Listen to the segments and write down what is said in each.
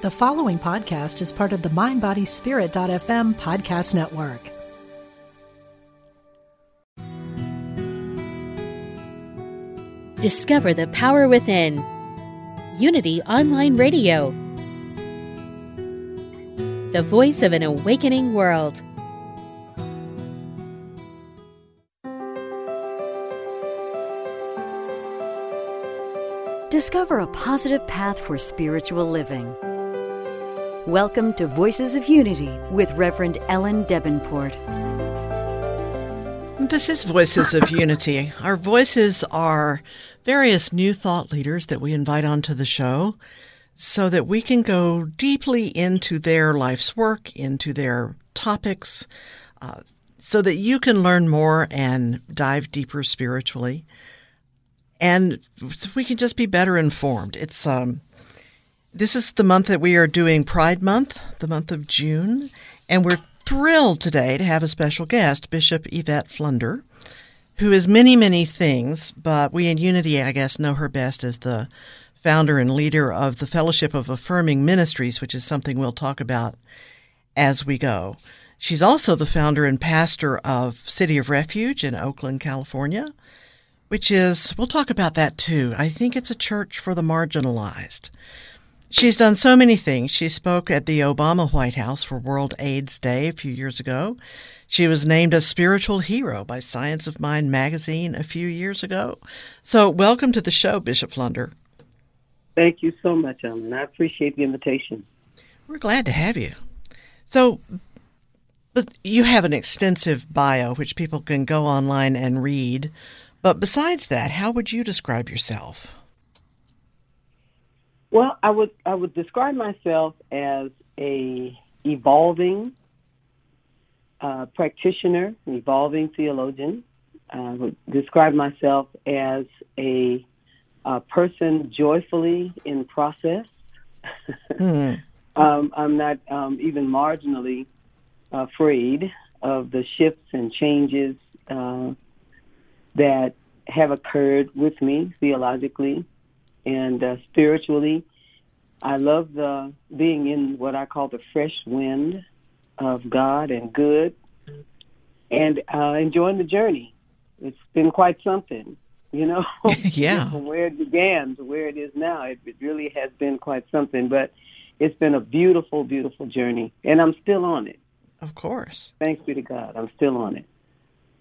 The following podcast is part of the MindBodySpirit.fm podcast network. Discover the power within. Unity Online Radio. The voice of an awakening world. Discover a positive path for spiritual living. Welcome to Voices of Unity with Reverend Ellen Debenport. This is Voices of Unity. Our voices are various new thought leaders that we invite onto the show so that we can go deeply into their life's work, into their topics, uh, so that you can learn more and dive deeper spiritually and we can just be better informed. It's um, this is the month that we are doing Pride Month, the month of June, and we're thrilled today to have a special guest, Bishop Yvette Flunder, who is many, many things, but we in Unity, I guess, know her best as the founder and leader of the Fellowship of Affirming Ministries, which is something we'll talk about as we go. She's also the founder and pastor of City of Refuge in Oakland, California which is, we'll talk about that too. I think it's a church for the marginalized. She's done so many things. She spoke at the Obama White House for World AIDS Day a few years ago. She was named a spiritual hero by Science of Mind magazine a few years ago. So, welcome to the show, Bishop Flunder. Thank you so much, Ellen. I appreciate the invitation. We're glad to have you. So, you have an extensive bio which people can go online and read. But besides that, how would you describe yourself? Well, I would I would describe myself as a evolving uh, practitioner, evolving theologian. I would describe myself as a, a person joyfully in process. mm. um, I'm not um, even marginally afraid of the shifts and changes uh, that have occurred with me theologically and uh, spiritually. I love the being in what I call the fresh wind of God and good, and uh, enjoying the journey. It's been quite something, you know. yeah. From where it began to where it is now, it, it really has been quite something. But it's been a beautiful, beautiful journey, and I'm still on it. Of course. Thanks be to God, I'm still on it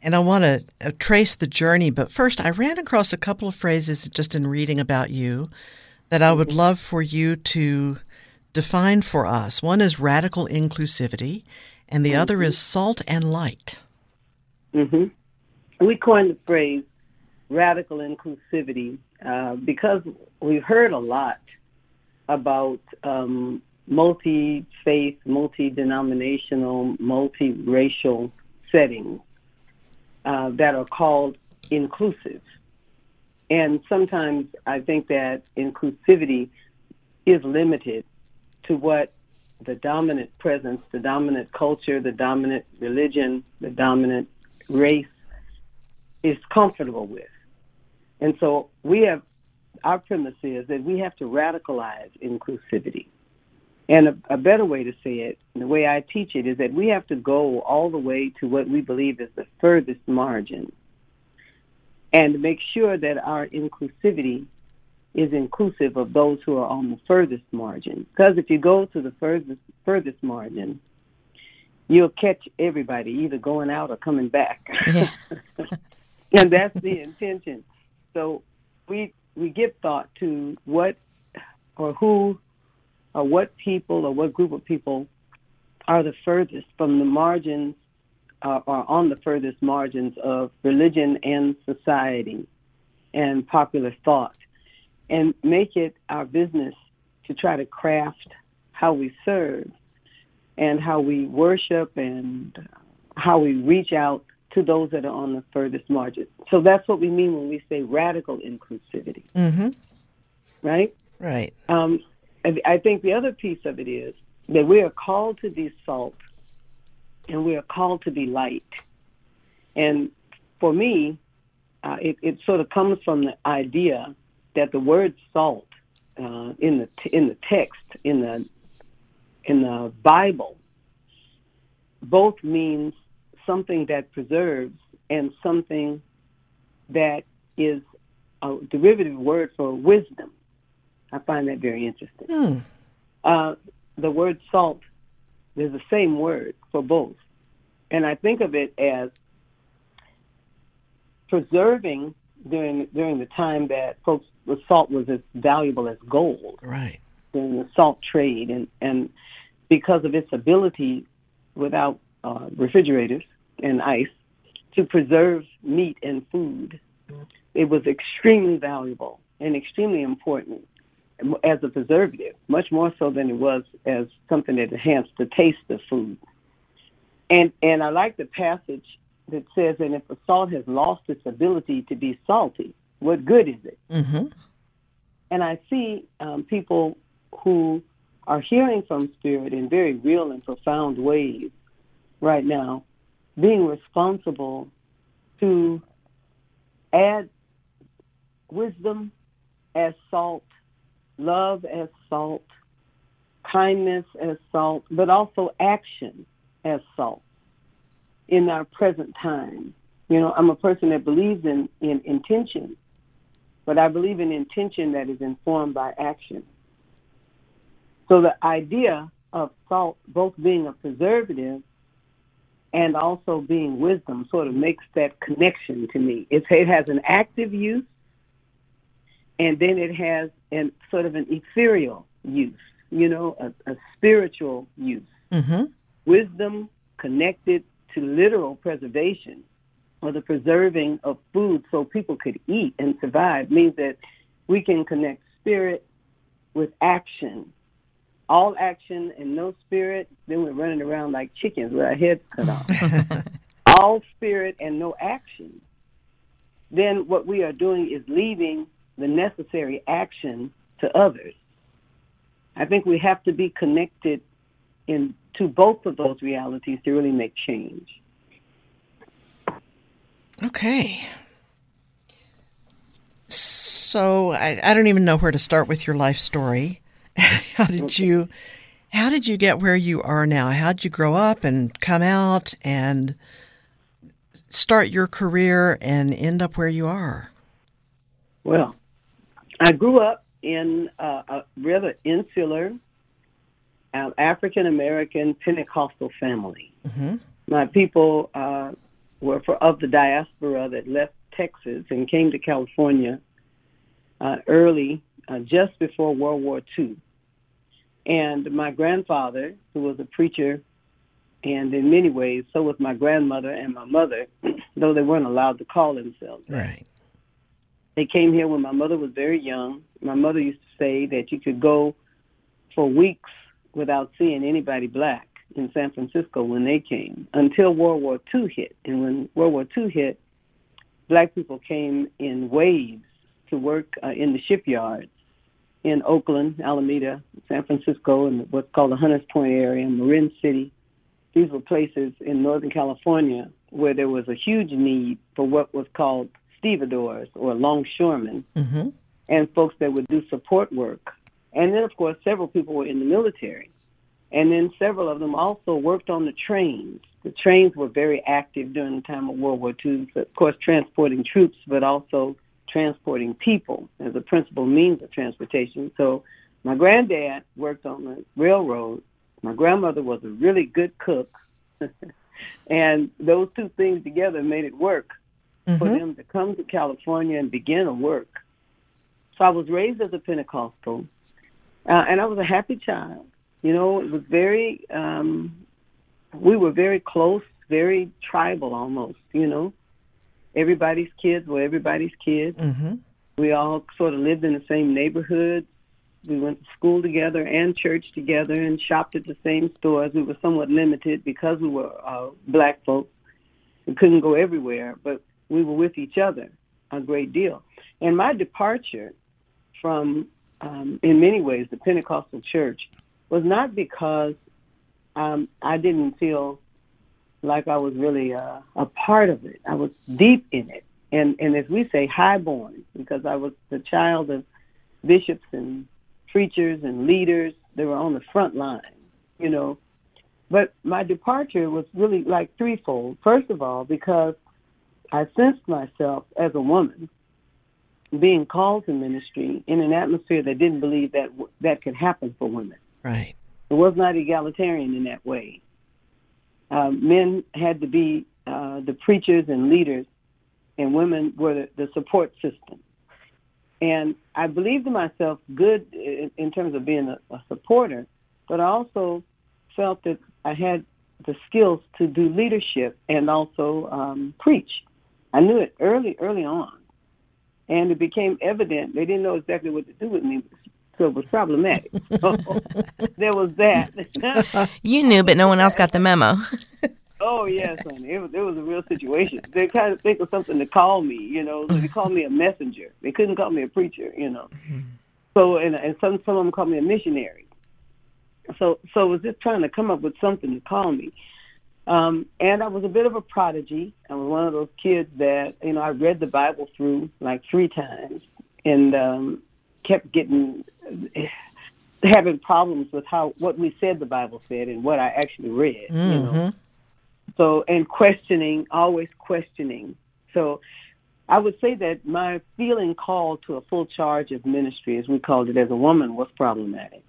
and I want to uh, trace the journey. But first, I ran across a couple of phrases just in reading about you that I would mm-hmm. love for you to define for us. One is radical inclusivity, and the mm-hmm. other is salt and light. Mm-hmm. We coined the phrase radical inclusivity uh, because we've heard a lot about um, multi faith, multi denominational, multi-racial settings uh, that are called inclusive. And sometimes I think that inclusivity is limited to what the dominant presence, the dominant culture, the dominant religion, the dominant race is comfortable with. And so we have, our premise is that we have to radicalize inclusivity. And a, a, better way to say it, the way I teach it, is that we have to go all the way to what we believe is the furthest margin and make sure that our inclusivity is inclusive of those who are on the furthest margin. Because if you go to the furthest, furthest margin, you'll catch everybody either going out or coming back. Yeah. and that's the intention. So we we give thought to what or who or what people or what group of people are the furthest from the margins uh, or on the furthest margins of religion and society and popular thought and make it our business to try to craft how we serve and how we worship and how we reach out to those that are on the furthest margin. So that's what we mean when we say radical inclusivity. Mm-hmm. Right? Right. Um, I think the other piece of it is that we are called to be salt and we are called to be light. And for me, uh, it, it, sort of comes from the idea that the word salt uh, in the in the text in the in the Bible, both means something that preserves and something that is a derivative word for wisdom. I find that very interesting. Hmm. Uh, the word salt, is the same word for both. And I think of it as preserving during during the time that folks the salt was as valuable as gold Right. during the salt trade and and because of its ability without uh, refrigerators and ice to preserve meat and food it was extremely valuable and extremely important as a preservative much more so than it was as something that enhanced the taste of food and and I like the passage that says, "And if the salt has lost its ability to be salty, what good is it?" Mm-hmm. And I see um, people who are hearing from Spirit in very real and profound ways right now, being responsible to add wisdom as salt, love as salt, kindness as salt, but also action as salt in our present time. You know, I'm a person that believes in, in intention, but I believe in intention that is informed by action. So the idea of salt both being a preservative and also being wisdom sort of makes that connection to me. It's, it has an active use and then it has an sort of an ethereal use, you know, a, a spiritual use. Mm-hmm. Wisdom connected to literal preservation or the preserving of food so people could eat and survive means that we can connect spirit with action. All action and no spirit, then we're running around like chickens with our heads cut off. All spirit and no action, then what we are doing is leaving the necessary action to others. I think we have to be connected in to both of those realities to really make change. Okay. So I, I don't even know where to start with your life story. how did you how did you get where you are now? How did you grow up and come out and start your career and end up where you are? Well, I grew up in uh, a rather insular uh, African American Pentecostal family. Mm-hmm. My people uh, were for, of the diaspora that left Texas and came to California uh, early, uh, just before World War II. And my grandfather, who was a preacher, and in many ways, so was my grandmother and my mother, though they weren't allowed to call themselves. Right. They came here when my mother was very young. My mother used to say that you could go for weeks without seeing anybody black in San Francisco when they came until World War II hit. And when World War II hit, black people came in waves to work uh, in the shipyards in Oakland, Alameda, San Francisco, and what's called the Hunters Point area, Marin City. These were places in Northern California where there was a huge need for what was called stevedores or longshoremen Mm-hmm. and folks that would do support work. And then, of course, several people were in the military. And then several of them also worked on the trains. The trains were very active during the time of World War II, of course, transporting troops, but also transporting people as a principal means of transportation. So my granddad worked on the railroad. My grandmother was a really good cook. and those two things together made it work for Mhm. them to come to California and begin to work. So I was raised as a Pentecostal, uh, and I was a happy child. You know, it was very, um, we were very close, very tribal almost, you know. Everybody's kids were everybody's kids. Mm-hmm. We all sort of lived in the same neighborhood. We went to school together and church together and shopped at the same stores. We were somewhat limited because we were uh, black folks. We couldn't go everywhere, but we were with each other a great deal. And my departure from, um, in many ways, the Pentecostal church was not because um, I didn't feel like I was really uh, a part of it. I was deep in it, and and as we say, highborn, because I was the child of bishops and preachers and leaders. They were on the front line, you know. But my departure was really like threefold. First of all, because I sensed myself as a woman being called to ministry in an atmosphere that didn't believe that that could happen for women. Right. It was not egalitarian in that way. Uh, men had to be uh, the preachers and leaders, and women were the, the support system. And I believed in myself good in, in terms of being a, a supporter, but I also felt that I had the skills to do leadership and also um, preach. I knew it early, early on, and it became evident they didn't know exactly what to do with me, so it was problematic. So there was that. You knew, but no one else got the memo. Oh yes, honey. It was it was a real situation. They kind of think of something to call me, you know. So they called me a messenger. They couldn't call me a preacher, you know. Mm-hmm. So and and some some of them called me a missionary. So so I was just trying to come up with something to call me. Um, and I was a bit of a prodigy. I was one of those kids that you know I read the Bible through like three times and um, kept getting having problems with how what we said the Bible said and what I actually read. You know. So, and questioning, always questioning. So, I would say that my feeling called to a full charge of ministry, as we called it as a woman, was problematic.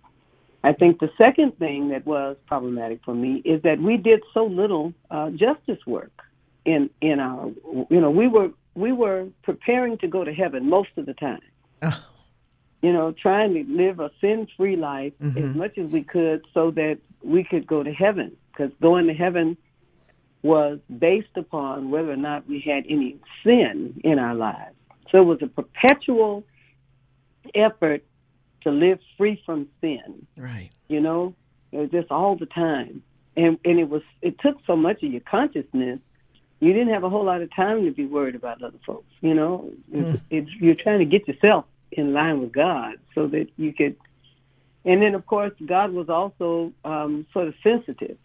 I think the second thing that was problematic for me is that we did so little uh, justice work in in our, you know, we were we were preparing to go to heaven most of the time. Oh. You know, trying to live a sin-free life as much as we could, so that we could go to heaven. Because going to heaven was based upon whether or not we had any sin in our lives. So it was a perpetual effort to live free from sin. Right. You know, it was just all the time, and and it was it took so much of your consciousness. You didn't have a whole lot of time to be worried about other folks. You know, it's, it's, you're trying to get yourself in line with God so that you could. And then, of course, God was also um, sort of sensitive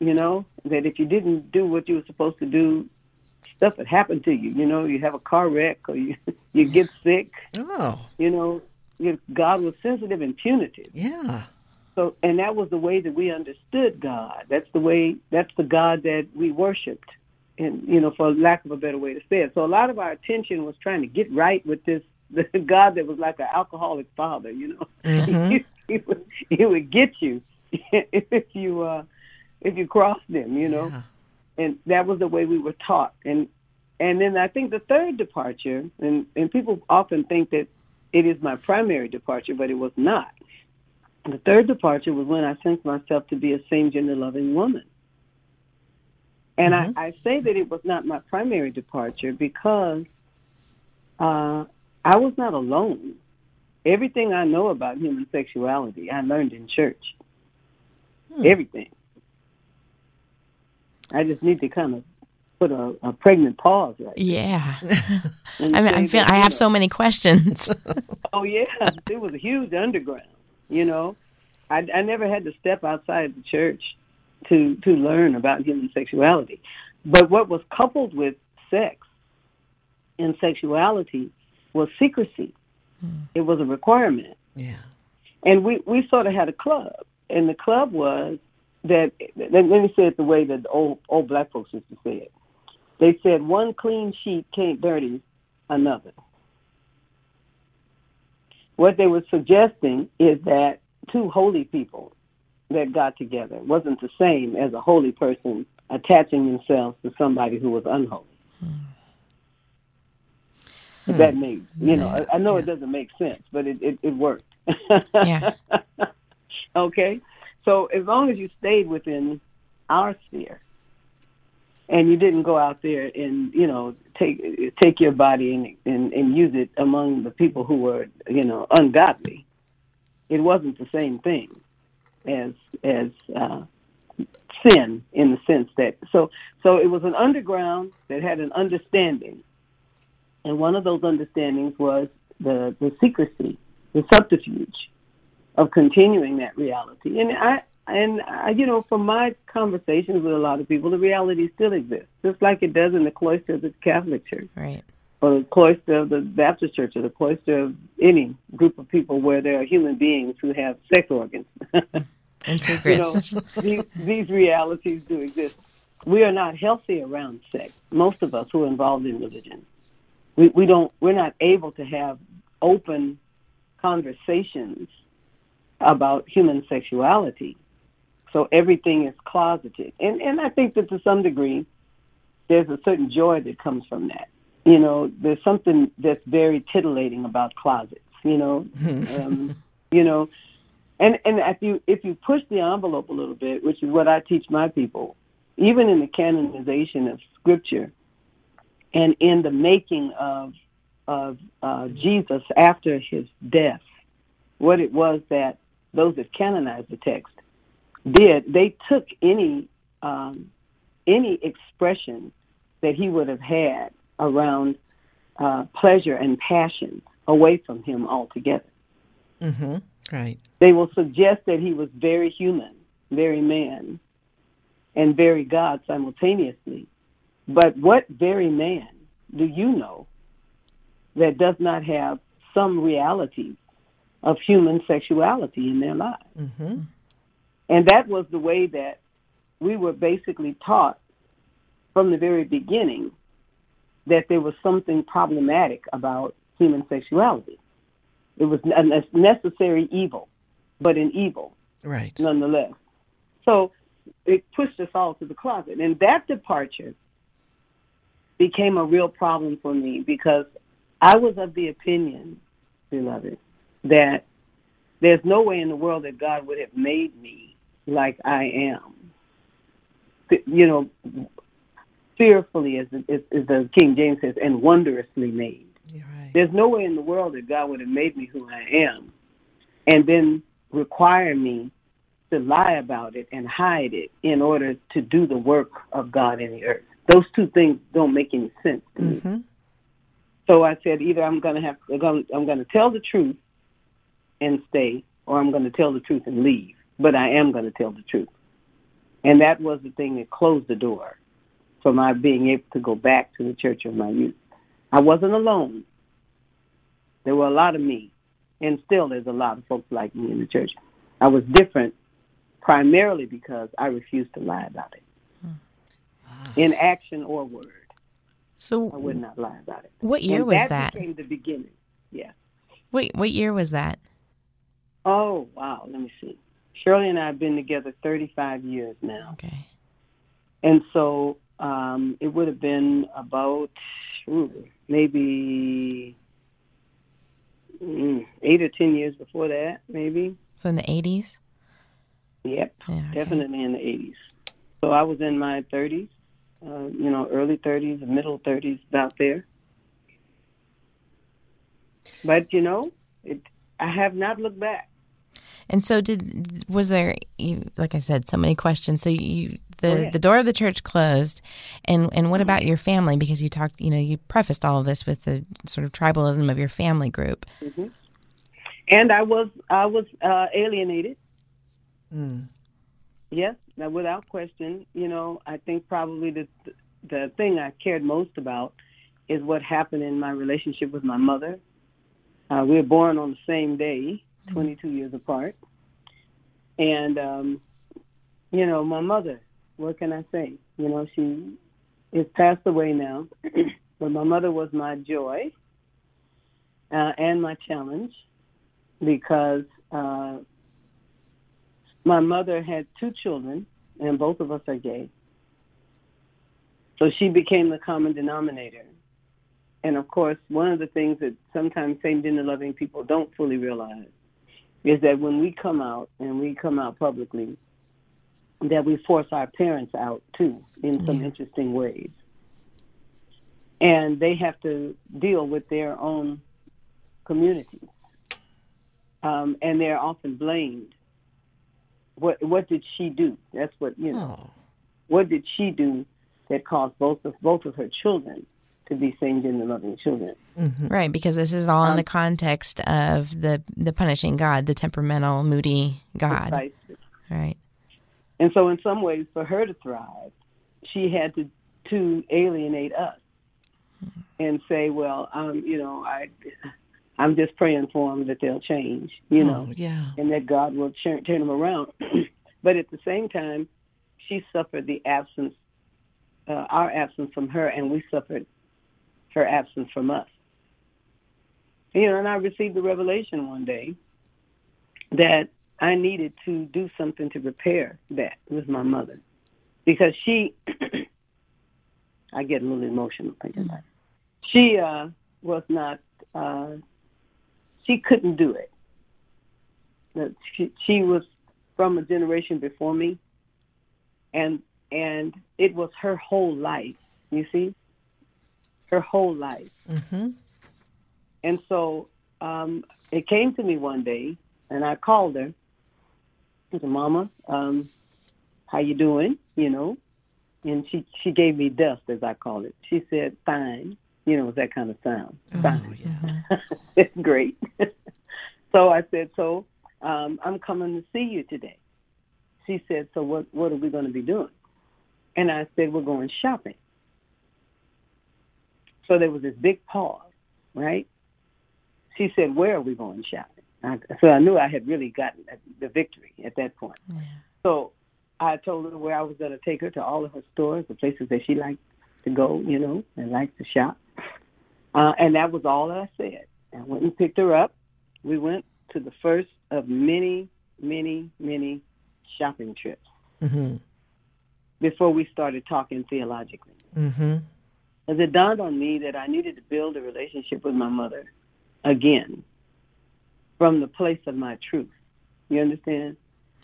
you know, that if you didn't do what you were supposed to do, stuff would happen to you. You know, you have a car wreck or you you get sick. Oh. You know, God was sensitive and punitive. Yeah. So, and that was the way that we understood God. That's the way. That's the God that we worshipped, and you know, for lack of a better way to say it. So, a lot of our attention was trying to get right with this the God that was like an alcoholic father. You know, he, he, would, he would get you if you. uh if you crossed them, you know. Yeah. And that was the way we were taught. And and then I think the third departure, and and people often think that it is my primary departure, but it was not. The third departure was when I sensed myself to be a same gender loving woman. And I, I say that it was not my primary departure because uh, I was not alone. Everything I know about human sexuality, I learned in church. Everything. I just need to kind of put a, a pregnant pause right. there Yeah. I mean, say I feel that, I have so many questions. Oh yeah, it was a huge underground. You know, I, I never had to step outside the church to to learn about human sexuality. But what was coupled with sex and sexuality was secrecy. Hmm. It was a requirement. Yeah. and we we sort of had a club, and the club was that. Let, let me say it the way that the old old black folks used to say it. They said one clean sheet can't dirty another. What they were suggesting is that two holy people that got together wasn't the same as a holy person attaching themselves to somebody who was unholy. If that hmm. makes you know, I, I know it doesn't make sense, but it it, it worked. Yeah. okay, so as long as you stayed within our sphere, and you didn't go out there and you know take take your body and and, and use it among the people who were you know ungodly, it wasn't the same thing as as uh, sin in the sense that so so it was an underground that had an understanding, and one of those understandings was the the secrecy, the subterfuge of continuing that reality. And I and I, you know, from my conversations with a lot of people, the reality still exists, just like it does in the cloister of the Catholic Church right. or the cloister of the Baptist Church or the cloister of any group of people where there are human beings who have sex organs. And you secrets. know, these, these realities do exist. We are not healthy around sex. Most of us who are involved in religion, we, we don't. We're not able to have open conversations about human sexuality. So everything is closeted, and and I think that to some degree, there's a certain joy that comes from that. You know, there's something that's very titillating about closets. You know, um, you know, and and if you if you push the envelope a little bit, which is what I teach my people, even in the canonization of Scripture, and in the making of of uh, Jesus after his death, what it was that those that canonized the text did, they took any um, any expression that he would have had around uh, pleasure and passion away from him altogether. Mm-hmm. Right. They will suggest that he was very human, very man, and very God simultaneously. But what very man do you know that does not have some reality of human sexuality in their lives? Mm-hmm. And that was the way that we were basically taught from the very beginning that there was something problematic about human sexuality. It was a necessary evil, but an evil Right. nonetheless. So it pushed us all to the closet. And that departure became a real problem for me because I was of the opinion, beloved, that there's no way in the world that God would have made me like I am. You know, fearfully, as, as, as the King James says, and wondrously made. Right. There's no way in the world that God would have made me who I am and then require me to lie about it and hide it in order to do the work of God in the earth. Those two things don't make any sense to me. Mm-hmm. So I said either I'm going to have I'm going to tell the truth and stay or I'm going to tell the truth and leave. But I am going to tell the truth. And that was the thing that closed the door for my being able to go back to the church of my youth. I wasn't alone. There were a lot of me, and still there's a lot of folks like me in the church. I was different primarily because I refused to lie about it. Hmm. In action or word, So I would not lie about it. what year and was that? that? became the beginning. Yeah. Wait, what year was that? Oh, wow. Let me see. Shirley and I have been together 35 years now. Okay. And so um, it would have been about ooh, maybe mm, eight or 10 years before that, maybe. So in the 80s? Yep, Yeah, okay. definitely in the 80s. So I was in my 30s, uh, you know, early 30s, middle 30s, about there. But, you know, it, I have not looked back. And so did was there you, like I said so many questions. So you the Oh, yeah. Mm-hmm. the door of the church closed and and what about your family because you talked, you know, you prefaced all of this with the sort of tribalism of your family group. And I was I was uh, alienated. Mm. Yes, now without question. You know, I think probably the the thing I cared most about is what happened in my relationship with my mother. Uh, we were born on the same day, 22 years apart, and um, you know, my mother. What can I say? You know, she is passed away now, but my mother was my joy uh, and my challenge because uh, my mother had two children, and both of us are gay. So she became the common denominator. And of course, one of the things that sometimes same gender loving people don't fully realize is that when we come out and we come out publicly, that we force our parents out too in some interesting ways. And they have to deal with their own communities. Um, and they're often blamed. What what did she do? That's what you know. Oh. What did she do that caused both of both of her children to be same gender loving children? Right, because this is all in Um, the context of the the punishing God, the temperamental, moody God. Precisely. Right. And so, in some ways, for her to thrive, she had to to alienate us and say, "Well, um, you know, I I'm just praying for them that they'll change, you know, Oh, yeah. and that God will turn, turn them around. but at the same time, she suffered the absence, uh, our absence from her, and we suffered her absence from us. You know, and I received the revelation one day that I needed to do something to repair that with my mother because she, I get a little emotional thinking about it. She uh, was not, uh, she couldn't do it. She, she was from a generation before me, and and it was her whole life. You see, her whole life. Mm-hmm. And so um, it came to me one day, and I called her. I said, "Mama, um, how you doing?" You know, and she she gave me dust, as I call it. She said, "Fine." You know, it's that kind of sound. Oh, Fine. yeah. it's great. so I said, "So um, I'm coming to see you today." She said, "So what what are we going to be doing?" And I said, "We're going shopping." So there was this big pause, right? She said, "Where are we going shopping?" I, so I knew I had really gotten the victory at that point. So I told her where I was going to take her to all of her stores, the places that she liked to go, you know, and liked to shop. Uh, and that was all I said. I went and picked her up. We went to the first of many, many, many shopping trips Mm-hmm. before we started talking theologically. Mm-hmm. As it dawned on me that I needed to build a relationship with my mother again from the place of my truth. You understand?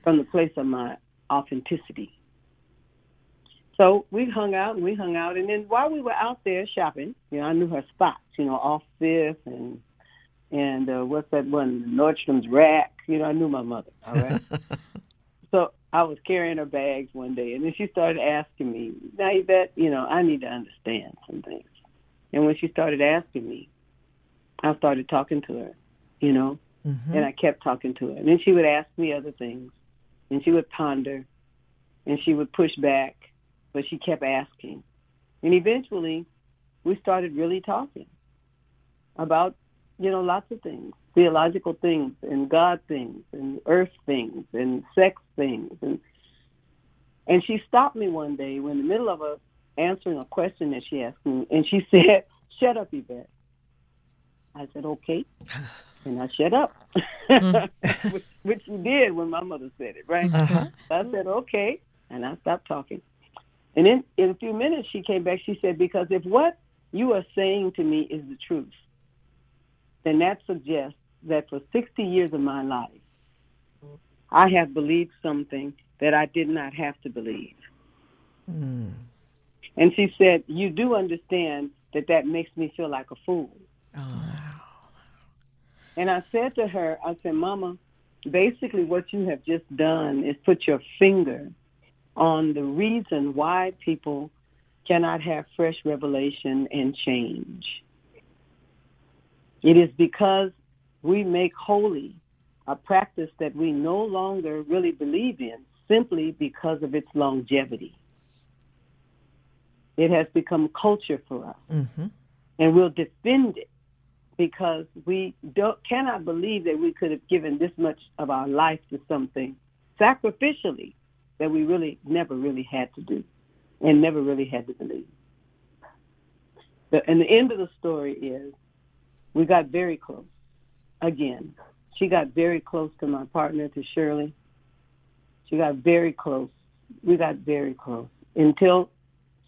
From the place of my authenticity. So we hung out and we hung out, and then while we were out there shopping, you know, I knew her spots, you know, off Fifth and and uh, what's that one, Nordstrom's Rack. You know, I knew my mother. All right. so I was carrying her bags one day, and then she started asking me, "Now, Yvette, you know, I need to understand some things." And when she started asking me, I started talking to her, you know, Mm-hmm. and I kept talking to her. And then she would ask me other things, and she would ponder, and she would push back, but she kept asking. And eventually, we started really talking about, you know, lots of things theological things, and God things, and earth things, and sex things. And, and she stopped me one day when in the middle of a, answering a question that she asked me, and she said, Shut up, Yvette. I said, Okay. And I shut up, which, which she did when my mother said it, right? Uh-huh. So I said, okay. And I stopped talking. And then in a few minutes, she came back. She said, because if what you are saying to me is the truth, then that suggests that for 60 years of my life, I have believed something that I did not have to believe. Mm. And she said, you do understand that that makes me feel like a fool. Oh. And I said to her, I said, Mama, basically what you have just done is put your finger on the reason why people cannot have fresh revelation and change. It is because we make holy a practice that we no longer really believe in simply because of its longevity. It has become culture for us, Mm-hmm. and we'll defend it because we don't, cannot believe that we could have given this much of our life to something sacrificially that we really never really had to do and never really had to believe. The, and the end of the story is we got very close. Again, she got very close to my partner, to Shirley. She got very close. We got very close until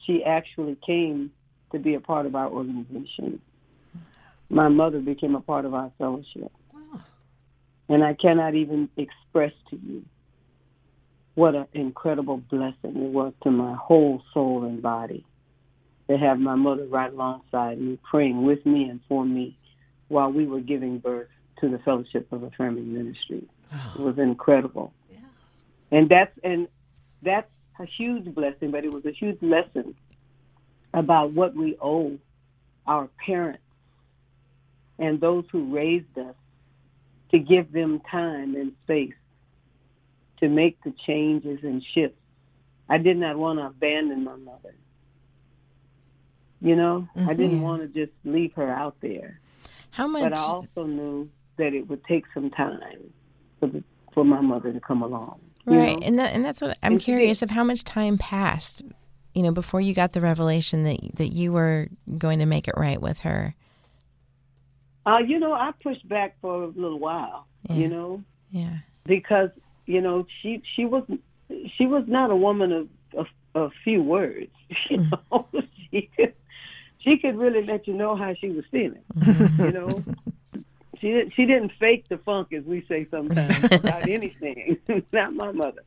she actually came to be a part of our organization my mother became a part of our fellowship. And I cannot even express to you what an incredible blessing it was to my whole soul and body to have my mother right alongside me, praying with me and for me while we were giving birth to the Fellowship of Affirming Ministry. Ah. It was incredible. And that's and that's a huge blessing, but it was a huge lesson about what we owe our parents and those who raised us to give them time and space to make the changes and shifts. I did not want to abandon my mother. You know, I didn't mm-hmm. want to just leave her out there. How much? But I also knew that it would take some time for the, for my mother to come along. you Right, know? and that and that's what I'm And she curious of how much time passed, you know, before you got the revelation that that you were going to make it right with her. Uh, you know, I pushed back for a little while. Yeah. You know, Yeah, because you know she she was she was not a woman of of, of few words. You know, she could she could really let you know how she was feeling. You know, she didn't she didn't fake the funk as we say sometimes about anything. not my mother.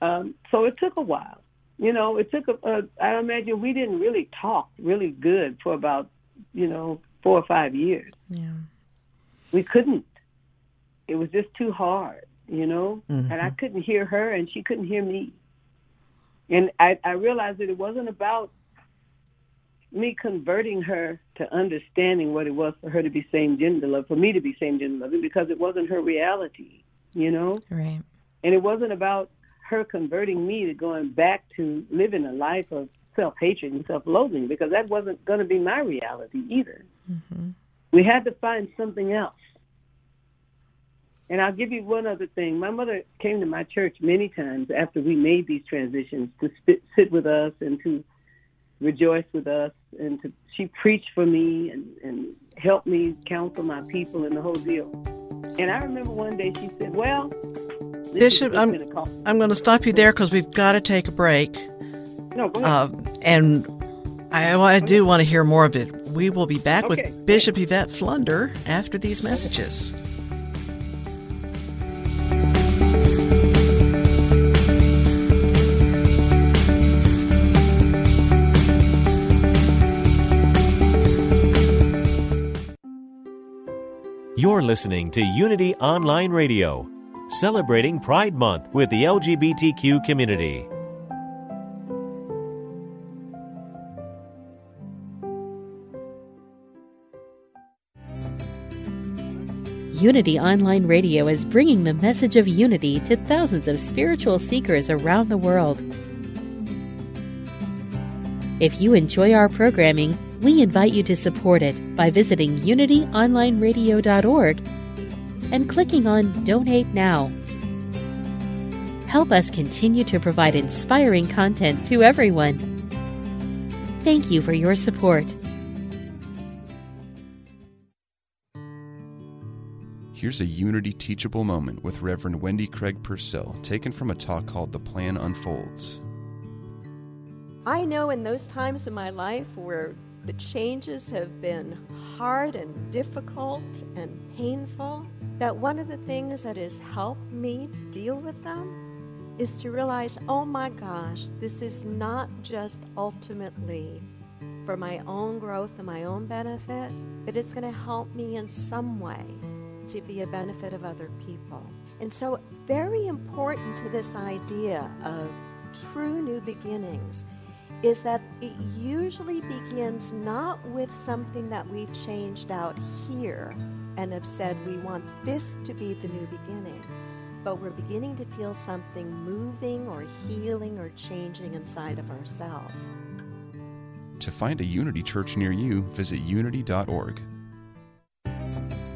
Um, so it took a while. You know, it took a, a. I imagine we didn't really talk really good for about you know four or five years. yeah, We couldn't. It was just too hard, you know. And I couldn't hear her, and she couldn't hear me. And I, I realized that it wasn't about me converting her to understanding what it was for her to be same gender love, for me to be same gender loving, because it wasn't her reality, you know. right, And it wasn't about her converting me to going back to living a life of self hatred and self loathing, because that wasn't going to be my reality either. Mm-hmm. We had to find something else. And I'll give you one other thing. My mother came to my church many times after we made these transitions to sit with us and to rejoice with us. And to, she preached for me and, and helped me counsel my people and the whole deal. And I remember one day she said, Well, Bishop, I'm- I'm going to stop you there because we've got to take a break. No, go ahead. Uh, and I, I do want to hear more of it. We will be back Okay. with Bishop Yvette Flunder after these messages. You're listening to Unity Online Radio, celebrating Pride Month with the LGBTQ community. Unity Online Radio is bringing the message of unity to thousands of spiritual seekers around the world. If you enjoy our programming, we invite you to support it by visiting unityonlineradio.org and clicking on Donate Now. Help us continue to provide inspiring content to everyone. Thank you for your support. Here's a Unity teachable moment with Reverend Wendy Craig Purcell, taken from a talk called The Plan Unfolds. I know in those times in my life where the changes have been hard and difficult and painful, that one of the things that has helped me to deal with them is to realize, oh my gosh, this is not just ultimately for my own growth and my own benefit, but it's going to help me in some way to be a benefit of other people. And so, very important to this idea of true new beginnings is that it mm-hmm. usually begins not with something that we've changed out here and have said we want this to be the new beginning, but we're beginning to feel something moving or healing or changing inside of ourselves. To find a Unity church near you, visit unity.org.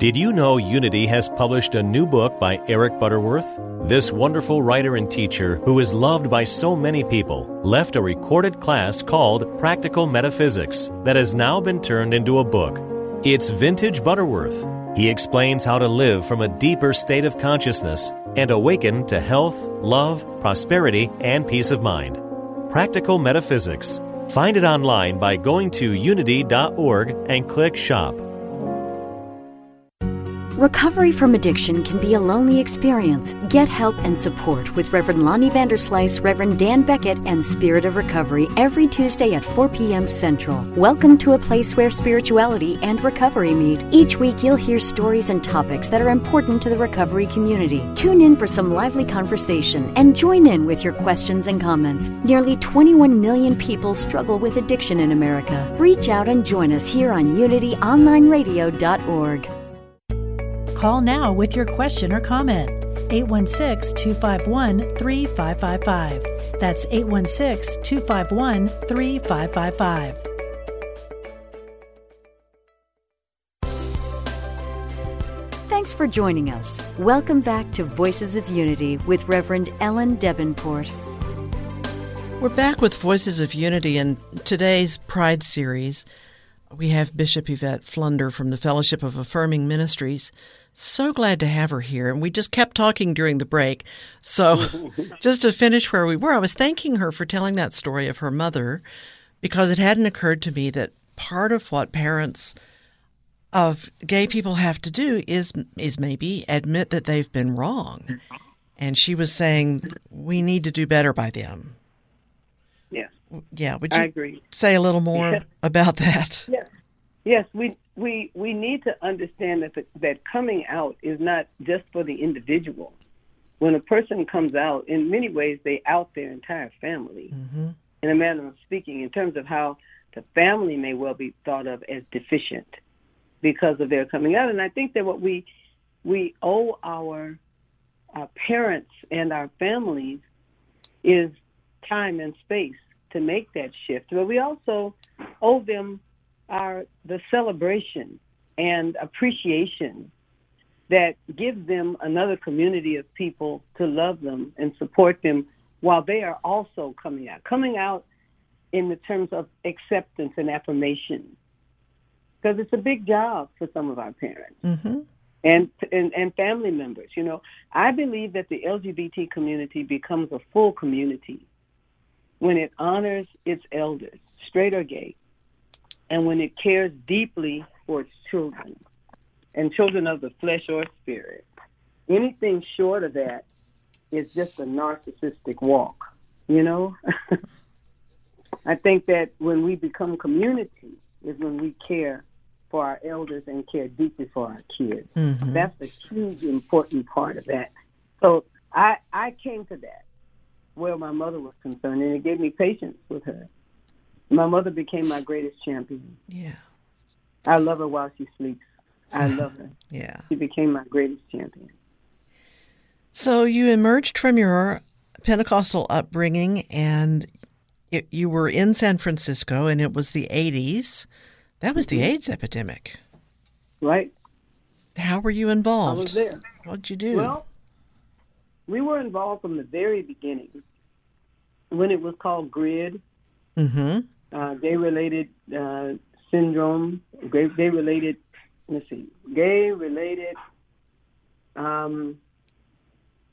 Did you know Unity has published a new book by Eric Butterworth? This wonderful writer and teacher, who is loved by so many people, left a recorded class called Practical Metaphysics that has now been turned into a book. It's vintage Butterworth. He explains how to live from a deeper state of consciousness and awaken to health, love, prosperity, and peace of mind. Practical Metaphysics. Find it online by going to unity.org and click Shop. Recovery from addiction can be a lonely experience. Get help and support with Reverend Lonnie Vanderslice, Reverend Dan Beckett, and Spirit of Recovery every Tuesday at 4 p.m. Central. Welcome to a place where spirituality and recovery meet. Each week, you'll hear stories and topics that are important to the recovery community. Tune in for some lively conversation and join in with your questions and comments. Nearly 21 million people struggle with addiction in America. Reach out and join us here on UnityOnlineRadio.org. Call now with your question or comment. 816 251 3555. That's 816 251 3555. Thanks for joining us. Welcome back to Voices of Unity with Reverend Ellen Debenport. We're back with Voices of Unity in today's Pride series. We have Bishop Yvette Flunder from the Fellowship of Affirming Ministries. So glad to have her here. And we just kept talking during the break. So, just to finish where we were, I was thanking her for telling that story of her mother because it hadn't occurred to me that part of what parents of gay people have to do is is maybe admit that they've been wrong. And she was saying we need to do better by them. Yes. Yeah, would you I agree. say a little more Yeah. about that? Yes, yes, we we we need to understand that the, that coming out is not just for the individual. When a person comes out, in many ways, they out their entire family. Mm-hmm. In a manner of speaking, in terms of how the family may well be thought of as deficient because of their coming out, and I think that what we we owe our our parents and our families is time and space to make that shift. But we also owe them our the celebration and appreciation that gives them another community of people to love them and support them while they are also coming out. Coming out in the terms of acceptance and affirmation. Because it's a big job for some of our parents Mm-hmm. and, and and family members. You know, I believe that the LGBT community becomes a full community when it honors its elders, straight or gay, and when it cares deeply for its children and children of the flesh or spirit. Anything short of that is just a narcissistic walk. You know, I think that when we become community is when we care for our elders and care deeply for our kids. Mhm. That's a huge important part of that. So I I came to that where my mother was concerned, and it gave me patience with her. My mother became my greatest champion. Yeah. I love her while she sleeps. I love her. Yeah. She became my greatest champion. So you emerged from your Pentecostal upbringing and it, you were in San Francisco and it was the 80s. That was the mm-hmm. AIDS epidemic. Right? How were you involved? I was there. What'd you do? Well, we were involved from the very beginning when it was called GRID, mm-hmm. uh, gay related uh, syndrome, gay, gay related, let's see, gay related, um,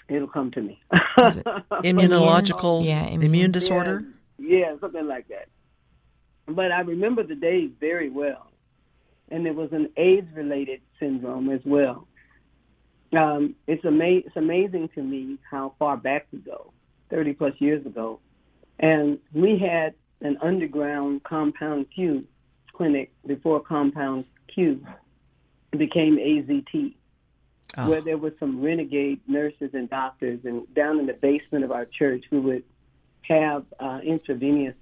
it'll come to me. Immunological Yeah, immune, immune- disorder? Yeah, yeah, something like that. But I remember the days very well. And there was an AIDS related syndrome as well. Um, it's, ama- it's amazing to me how far back we go, 30 plus years ago. And we had an underground compound Q clinic before compound Q became AZT Oh. where there were some renegade nurses and doctors, and down in the basement of our church, we would have uh, intravenous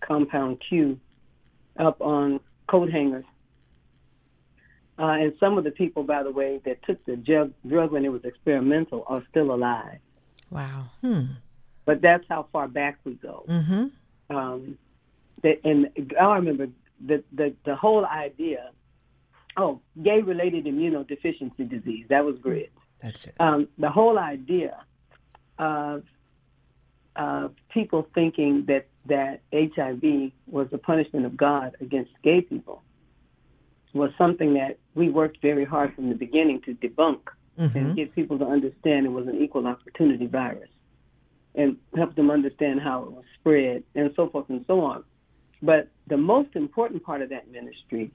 compound Q up on coat hangers. Uh, and some of the people, by the way, that took the drug, drug when it was experimental are still alive. Wow. Hmm. But that's how far back we go. Mm-hmm. Um, that, and I remember the, the the whole idea. Oh, gay-related immunodeficiency disease. That was GRID. That's it. um, the whole idea of uh, people thinking that that HIV was a punishment of God against gay people was something that we worked very hard from the beginning to debunk Mm-hmm. and get people to understand it was an equal opportunity virus and help them understand how it was spread and so forth and so on. But the most important part of that ministry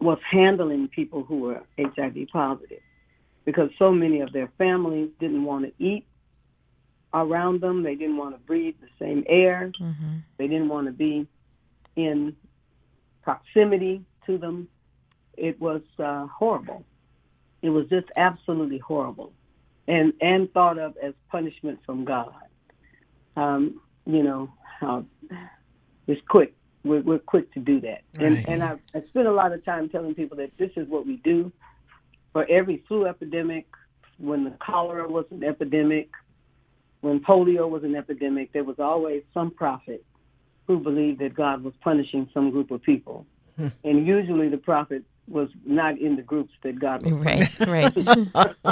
was handling people who were HIV positive because so many of their families didn't want to eat around them. They didn't want to breathe the same air. Mm-hmm. They didn't want to be in proximity to them. It was uh, horrible. It was just absolutely horrible, and and thought of as punishment from God. Um, you know, uh, it's quick. We're, we're quick to do that, and Right. and I, I spent a lot of time telling people that this is what we do for every flu epidemic. When the cholera was an epidemic, when polio was an epidemic, there was always some prophet who believed that God was punishing some group of people. and usually the prophet was not in the groups that God was Right, right.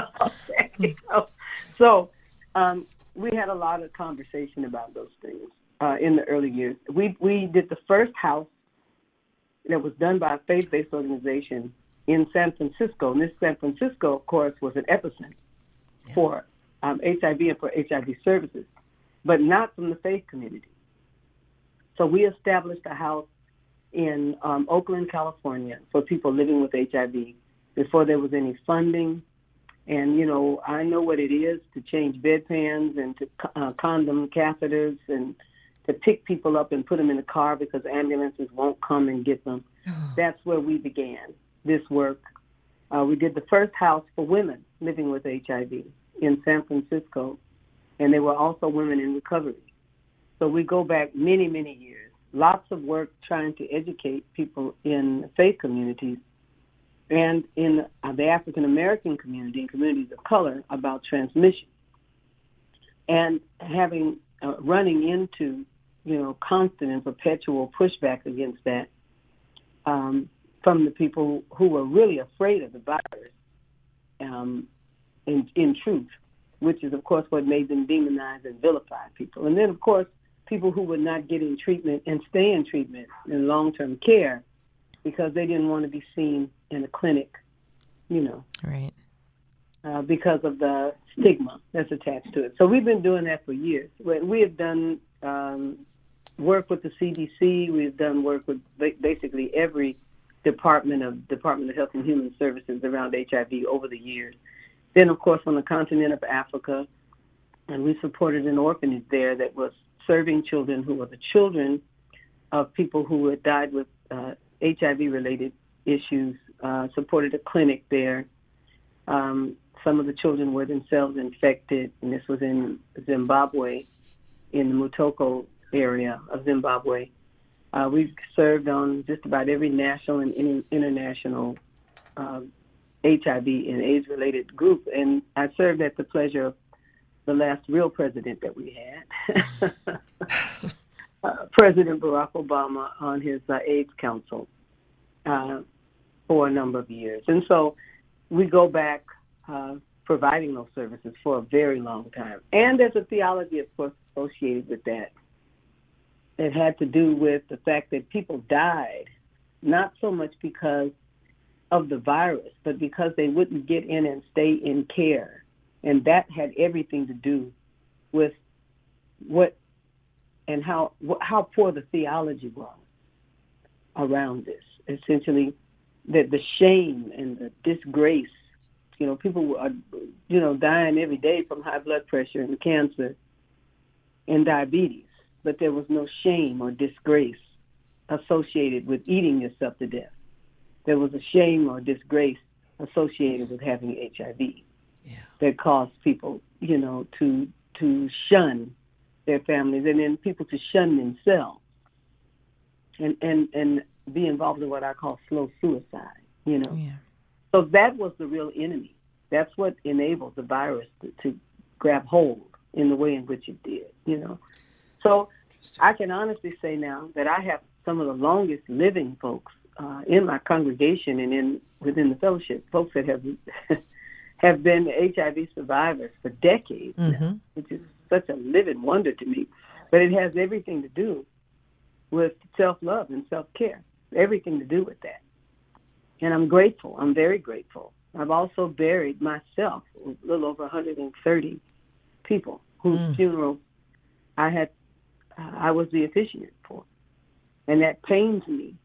Okay. so so um, we had a lot of conversation about those things uh, in the early years. We we did the first house that was done by a faith-based organization in San Francisco. And this San Francisco, of course, was an epicenter for um, HIV and for HIV services, but not from the faith community. So we established a house in um, Oakland, California, for people living with HIV before there was any funding. And you know, I know what it is to change bedpans and to uh, condom catheters and to pick people up and put them in a car because ambulances won't come and get them. That's where we began this work. Uh, we did the first house for women living with HIV in San Francisco, and they were also women in recovery. So we go back many, many years. Lots of work trying to educate people in faith communities and in the African American community and communities of color about transmission. And having uh, running into, you know, constant and perpetual pushback against that um, from the people who were really afraid of the virus. Um, in, in truth, which is, of course, what made them demonize and vilify people. And then, of course, people who were not getting treatment and stay in treatment in long term care because they didn't want to be seen in a clinic, you know, Right. uh, because of the stigma that's attached to it. So we've been doing that for years. We have done um, work with the CDC. We've done work with basically every department of Department of Health and Human Services around HIV over the years. Then, of course, on the continent of Africa, and we supported an orphanage there that was serving children who were the children of people who had died with uh, HIV-related issues. Uh, supported a clinic there. Um, some of the children were themselves infected, and this was in Zimbabwe, in the Mutoko area of Zimbabwe. Uh, we've served on just about every national and in- international uh, HIV and AIDS related group, and I served at the pleasure of the last real president that we had, uh, President Barack Obama, on his uh, AIDS Council uh, for a number of years. And so we go back uh, providing those services for a very long time. And there's a theology, of course, associated with that. It had to do with the fact that people died, not so much because of the virus, but because they wouldn't get in and stay in care. And that had everything to do with what and how how poor the theology was around this. Essentially, that the shame and the disgrace. You know, people are uh, you know dying every day from high blood pressure and cancer and diabetes, but there was no shame or disgrace associated with eating yourself to death. There was a shame or disgrace associated with having HIV yeah. that caused people, you know, to to shun their families and then people to shun themselves and and and be involved in what I call slow suicide, you know. Yeah. So that was the real enemy. That's what enabled the virus to, to grab hold in the way in which it did, you know. So I can honestly say now that I have some of the longest living folks uh, in my congregation and in within the fellowship, folks that have have been HIV survivors for decades, now, Mhm. which is such a living wonder to me. But it has everything to do with self love and self care. Everything to do with that. And I'm grateful. I'm very grateful. I've also buried myself a little over 130 people whose Mm. funeral I had, uh, I was the officiant for, and that pains me.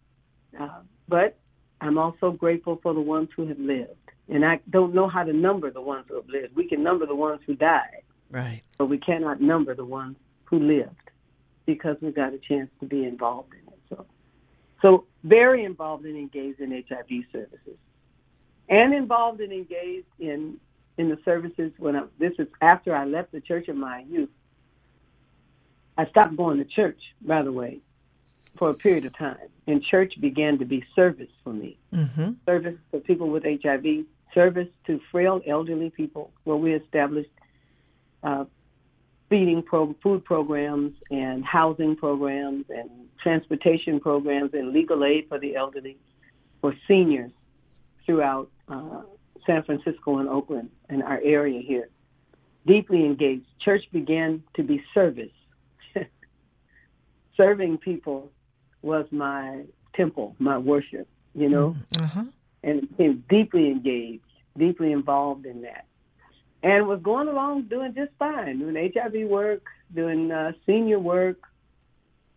Uh, but I'm also grateful for the ones who have lived And I don't know how to number the ones who have lived. We can number the ones who died, Right. but we cannot number the ones who lived because we got a chance to be involved in it. So, so very involved and engaged in HIV services, and involved and engaged in in the services when I, this is after I left the church in my youth. I stopped going to church, by the way, for a period of time, and church began to be service for me. Mm-hmm. Service for people with HIV, service to frail elderly people, where we established uh, feeding pro- food programs and housing programs and transportation programs and legal aid for the elderly for seniors throughout uh, San Francisco and Oakland and our area here. Deeply engaged. Church began to be service. Serving people was my temple, my worship, you know, Uh-huh. and became deeply engaged, deeply involved in that and was going along doing just fine, doing HIV work, doing uh, senior work,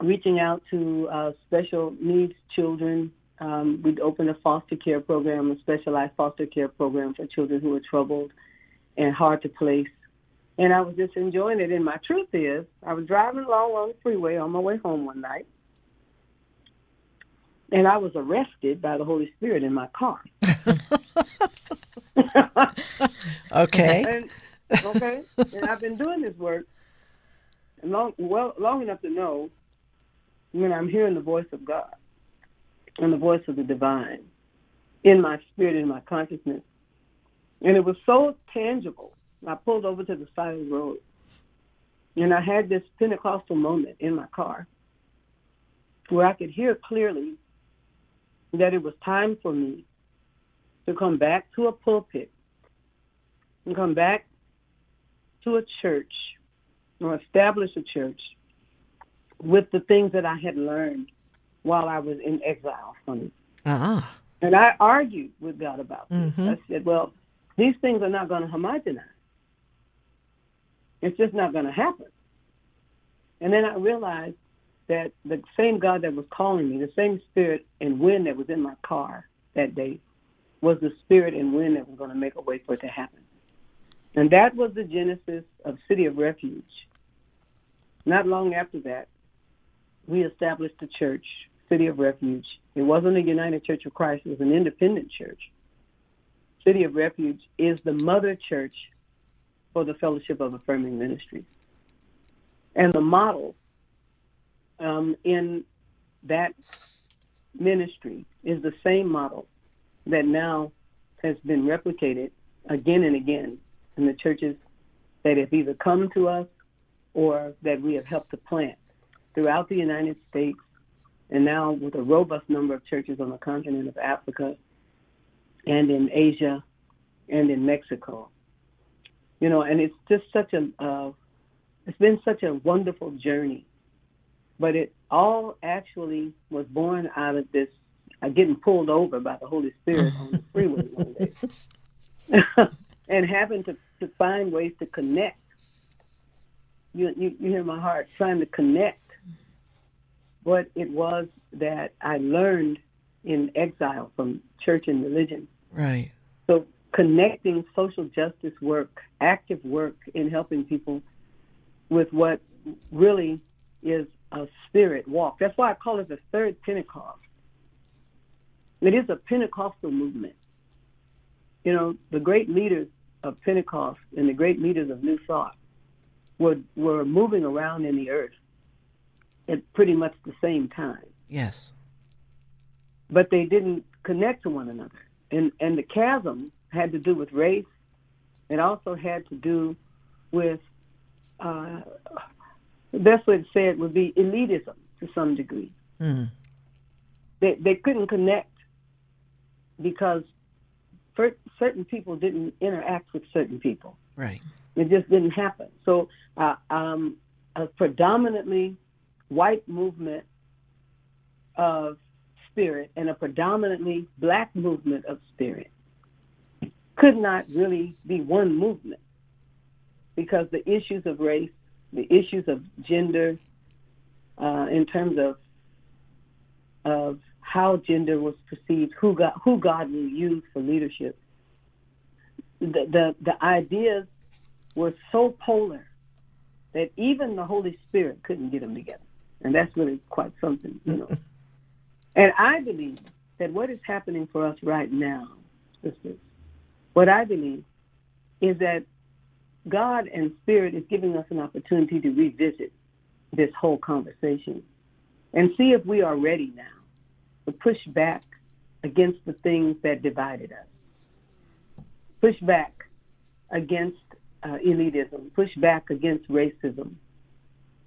reaching out to uh, special needs children. Um, we'd opened a foster care program, a specialized foster care program for children who were troubled and hard to place. And I was just enjoying it. And my truth is, I was driving along on the freeway on my way home one night, and I was arrested by the Holy Spirit in my car. Okay. And, okay, and I've been doing this work long, well, long enough to know when I'm hearing the voice of God and the voice of the divine in my spirit, in my consciousness, and it was so tangible. I pulled over to the side of the road, and I had this Pentecostal moment in my car where I could hear clearly that it was time for me to come back to a pulpit and come back to a church or establish a church with the things that I had learned while I was in exile from it. Ah. And I argued with God about this. Mhm. I said, well, these things are not going to homogenize. It's just not going to happen. And then I realized that the same God that was calling me, the same spirit and wind that was in my car that day, was the spirit and wind that was going to make a way for it to happen. And that was the genesis of City of Refuge. Not long after that, we established the church, City of Refuge. It wasn't a United Church of Christ, it was an independent church. City of Refuge is the mother church for the Fellowship of Affirming Ministries. And the model um, in that ministry is the same model that now has been replicated again and again in the churches that have either come to us or that we have helped to plant throughout the United States and now with a robust number of churches on the continent of Africa and in Asia and in Mexico. You know, and it's just such a, uh, it's been such a wonderful journey. But it all actually was born out of this, uh, getting pulled over by the Holy Spirit on the freeway one day. and having to, to find ways to connect. You, you, you hear my heart trying to connect what it was that I learned in exile from church and religion. Right. So connecting social justice work, active work in helping people with what really is a spirit walk. That's why I call it the third Pentecost. It is a Pentecostal movement. You know, the great leaders of Pentecost and the great leaders of New Thought were were moving around in the earth at pretty much the same time. Yes. But they didn't connect to one another. And and the chasm had to do with race. It also had to do with uh, the best way to say it would be elitism to some degree. Mm. They they couldn't connect because cer- certain people didn't interact with certain people. Right. It just didn't happen. So, uh, um, a predominantly white movement of spirit and a predominantly black movement of spirit could not really be one movement because the issues of race, the issues of gender, uh, in terms of of how gender was perceived, who God, who God will use for leadership, the, the, the ideas were so polar that even the Holy Spirit couldn't get them together. And that's really quite something, you know. and I believe that what is happening for us right now, sisters, what I believe is that God and Spirit is giving us an opportunity to revisit this whole conversation and see if we are ready now push back against the things that divided us, push back against uh, elitism, push back against racism,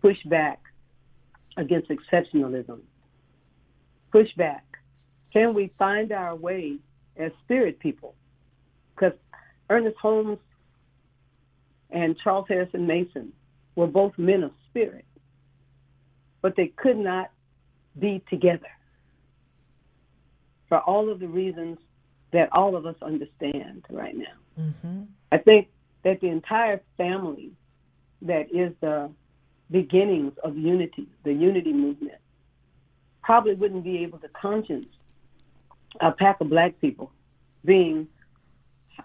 push back against exceptionalism, push back. Can we find our way as spirit people? Because Ernest Holmes and Charles Harrison Mason were both men of spirit, but they could not be together for all of the reasons that all of us understand right now. Mm-hmm. I think that the entire family that is the beginnings of unity, the unity movement, probably wouldn't be able to conscience a pack of black people being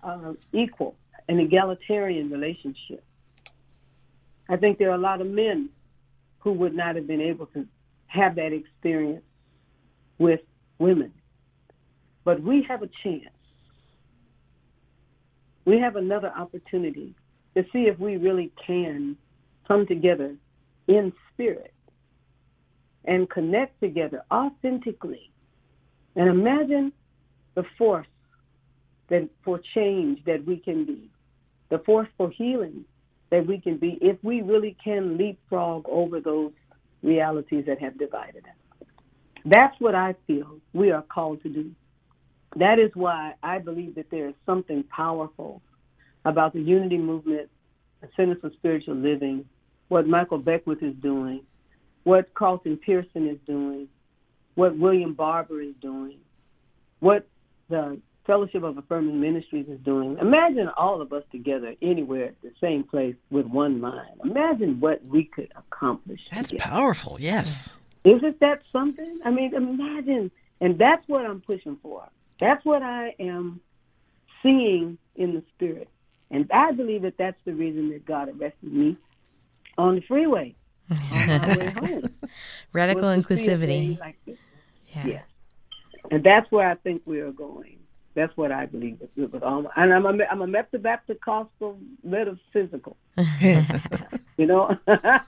uh, equal, an egalitarian relationship. I think there are a lot of men who would not have been able to have that experience with women. But we have a chance. We have another opportunity to see if we really can come together in spirit and connect together authentically. And imagine the force that for change that we can be, the force for healing that we can be if we really can leapfrog over those realities that have divided us. That's what I feel we are called to do. That is why I believe that there is something powerful about the unity movement, the Center for Spiritual Living, what Michael Beckwith is doing, what Carlton Pearson is doing, what William Barber is doing, what the Fellowship of Affirming Ministries is doing. Imagine all of us together anywhere at the same place with one mind. Imagine what we could accomplish. That's together. powerful, yes. Isn't that something? I mean, imagine. And that's what I'm pushing for. That's what I am seeing in the spirit. And I believe that that's the reason that God arrested me on the freeway on home. Radical inclusivity. Like yeah. Yes. And that's where I think we are going. That's what I believe with, with all. My, and I'm a I'm a Methodist Baptist, metaphysical. you know.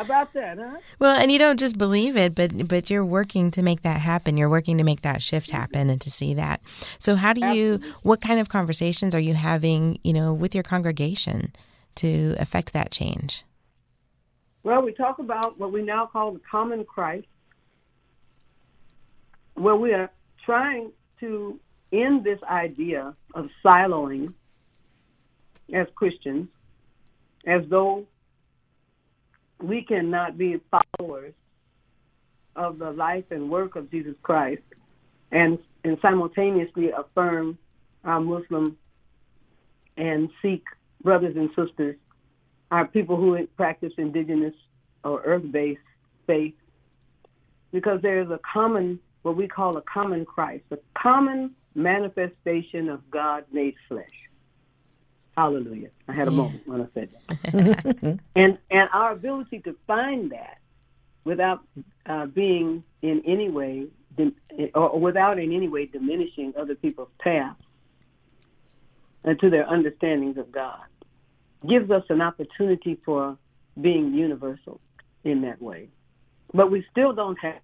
How about that, huh? Well, and you don't just believe it, but but you're working to make that happen. You're working to make that shift mm-hmm. happen and to see that. So, how do you? What kind of conversations are you having? You know, with your congregation to affect that change. Well, we talk about what we now call the common Christ, where we are trying to end this idea of siloing as Christians, as though we cannot be followers of the life and work of Jesus Christ and, and simultaneously affirm our Muslim and Sikh brothers and sisters, our people who practice indigenous or earth based faith, because there is a common, what we call a common Christ, a common manifestation of God made flesh. Hallelujah. I had a moment when I said that. and and our ability to find that without uh, being in any way or without in any way diminishing other people's paths and to their understandings of God gives us an opportunity for being universal in that way. But we still don't have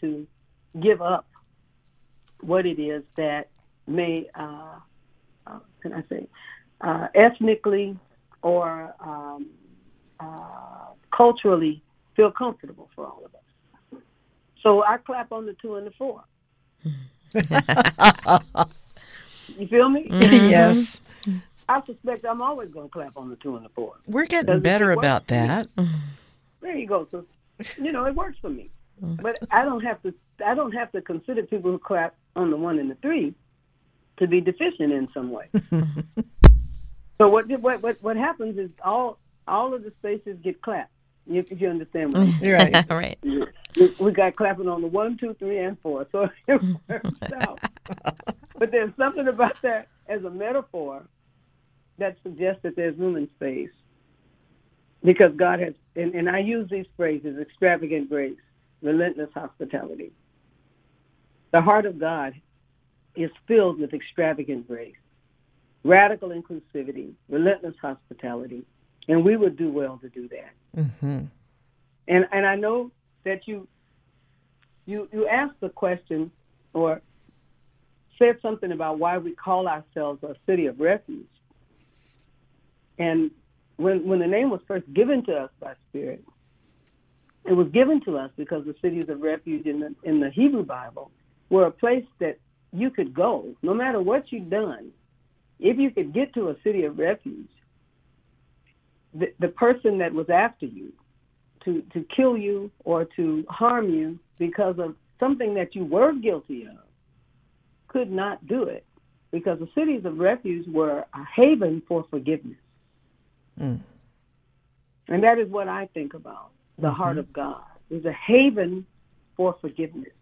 to give up what it is that may, uh, uh, can I say, uh, ethnically or um, uh, culturally feel comfortable for all of us. So I clap on the two and the four. you feel me? Mm-hmm. yes. I suspect I'm always going to clap on the two and the four. We're getting better about that. There you go. So, you know, it works for me. But I don't have to. I don't have to consider people who clap on the one and the three to be deficient in some way. So what, what what what happens is all all of the spaces get clapped. If you understand what I'm right, right. We, we got clapping on the one, two, three, and four. So it works out. but there's something about that as a metaphor that suggests that there's room and space because God has, and, and I use these phrases extravagant grace, relentless hospitality. The heart of God is filled with extravagant grace, radical inclusivity, relentless hospitality, and we would do well to do that. Mm-hmm. And and I know that you you you asked the question or said something about why we call ourselves a city of refuge. And when when the name was first given to us by Spirit, it was given to us because the cities of refuge in the in the Hebrew Bible were a place that you could go, no matter what you'd done. If you could get to a city of refuge, the, the person that was after you to, to kill you or to harm you because of something that you were guilty of could not do it because the cities of refuge were a haven for forgiveness. Mm. And that is what I think about. The Mhm. heart of God is a haven for forgiveness,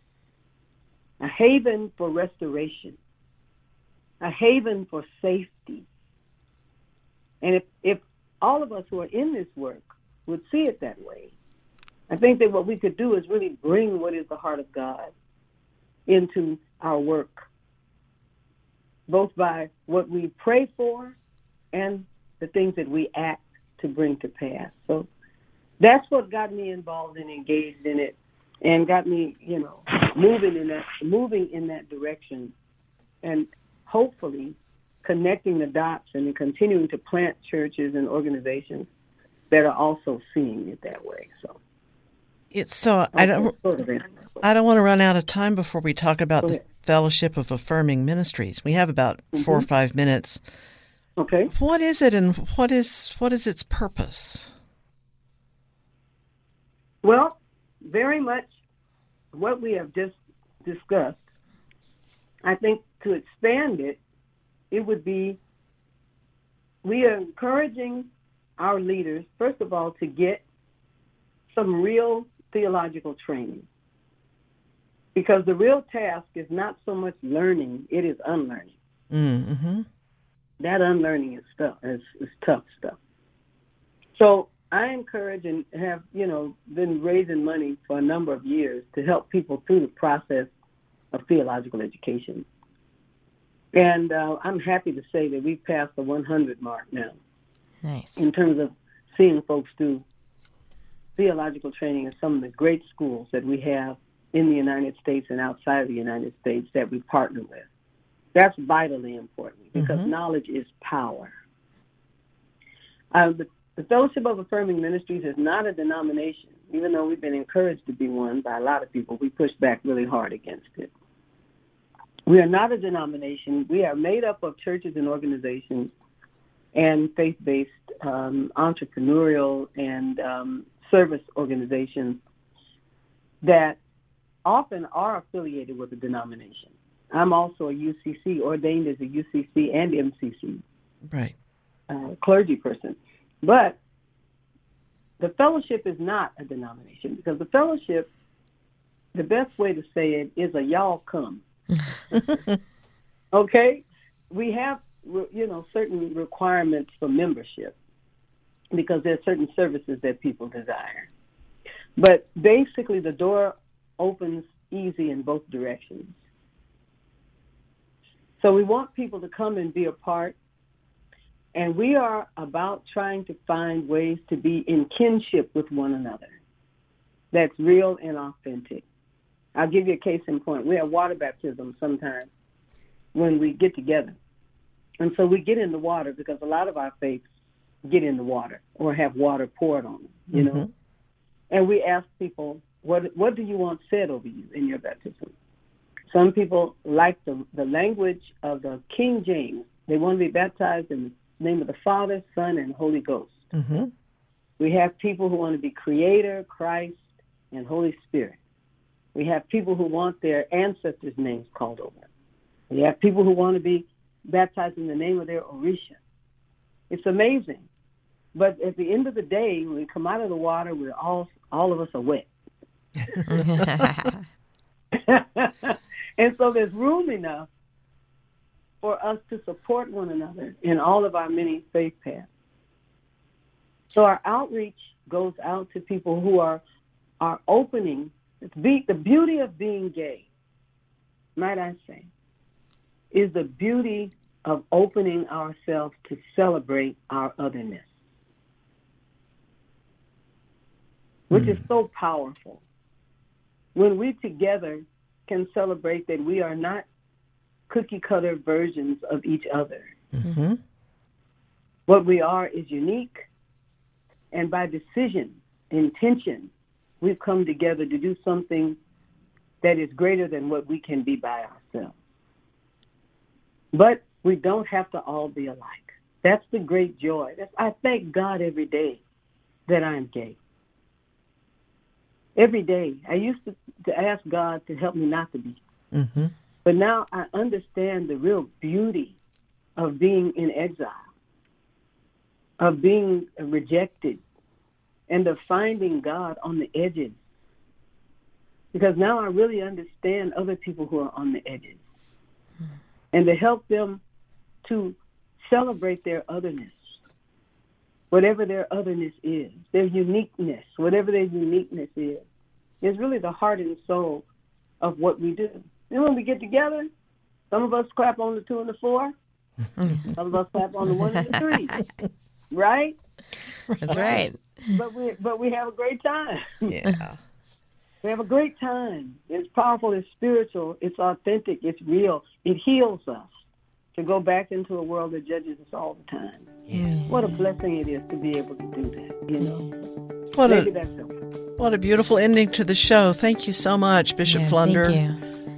a haven for restoration, a haven for safety. And if, if all of us who are in this work would see it that way, I think that what we could do is really bring what is the heart of God into our work, both by what we pray for and the things that we act to bring to pass. So that's what got me involved and engaged in it and got me, you know, moving in that moving in that direction and hopefully connecting the dots and continuing to plant churches and organizations that are also seeing it that way. So It's so I don't. I don't want to run out of time before we talk about the. Fellowship of Affirming Ministries. We have about mm-hmm. four or five minutes. Okay. What is it, and what is what is its purpose? Well, very much what we have just discussed. I think to expand it, it would be we are encouraging our leaders, first of all, to get some real theological training. Because the real task is not so much learning, it is unlearning. Mm-hmm. That unlearning is stuff is, is tough stuff. So I encourage and have, you know, been raising money for a number of years to help people through the process of theological education. And uh, I'm happy to say that we've passed the 100 mark now Nice. in terms of seeing folks do theological training in some of the great schools that we have in the United States and outside of the United States that we partner with. That's vitally important because Mhm. knowledge is power. Uh, the, the Fellowship of Affirming Ministries is not a denomination, even though we've been encouraged to be one by a lot of people. We push back really hard against it. We are not a denomination. We are made up of churches and organizations and faith based um, entrepreneurial and um, service organizations that often are affiliated with a denomination. I'm also a UCC, ordained as a UCC and MCC Right. uh, clergy person. But the fellowship is not a denomination because the fellowship, the best way to say it is a y'all come. okay? We have, you know, certain requirements for membership because there are certain services that people desire. But basically, the door opens easy in both directions. So we want people to come and be a part and we are about trying to find ways to be in kinship with one another that's real and authentic. I'll give you a case in point. We have water baptism sometimes when we get together. And so we get in the water because a lot of our faiths get in the water or have water poured on them, you know. Mhm. And we ask people, what what do you want said over you in your baptism? Some people like the the language of the King James. They want to be baptized in the name of the Father, Son, and Holy Ghost. Mm-hmm. We have people who want to be Creator, Christ, and Holy Spirit. We have people who want their ancestors' names called over. We have people who want to be baptized in the name of their Orisha. It's amazing. But at the end of the day, when we come out of the water, we're all all of us are wet. and so there's room enough for us to support one another in all of our many faith paths. So our outreach goes out to people who are are opening the beauty of being gay, might I say, is the beauty of opening ourselves to celebrate our otherness, which mm. is so powerful. When we together can celebrate that we are not cookie cutter versions of each other. Mm-hmm. What we are is unique, and by decision, intention, we've come together to do something that is greater than what we can be by ourselves. But we don't have to all be alike. That's the great joy. That's, I thank God every day that I'm gay. Every day. I used to, to ask God to help me not to be. Mm-hmm. But now I understand the real beauty of being in exile, of being rejected, and of finding God on the edges. Because now I really understand other people who are on the edges. And to help them to celebrate their otherness, whatever their otherness is, their uniqueness, whatever their uniqueness is, is really the heart and soul of what we do. And when we get together, some of us clap on the two and the four, some of us clap on the one and the three, right? That's right. But we but we have a great time. Yeah. we have a great time. It's powerful. It's spiritual. It's authentic. It's real. It heals us to go back into a world that judges us all the time. Yeah. What a blessing it is to be able to do that. You know. What Maybe a, what a beautiful ending to the show. Thank you so much, Bishop yeah, Flunder,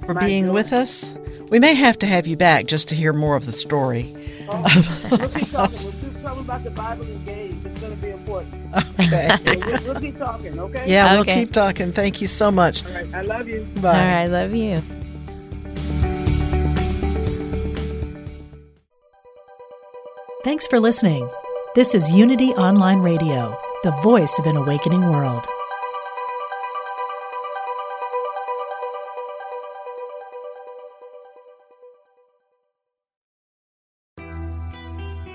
for My being joy. with us. We may have to have you back just to hear more of the story. Oh, we'll keep talking. We'll keep talking about the Bible and games. It's going to be important. Okay. we'll, we'll, keep talking, okay? Yeah, we'll keep talking. Thank you so much. All right. I love you. Bye. All right. I love you. Thanks for listening. This is Unity Online Radio, the voice of an awakening world.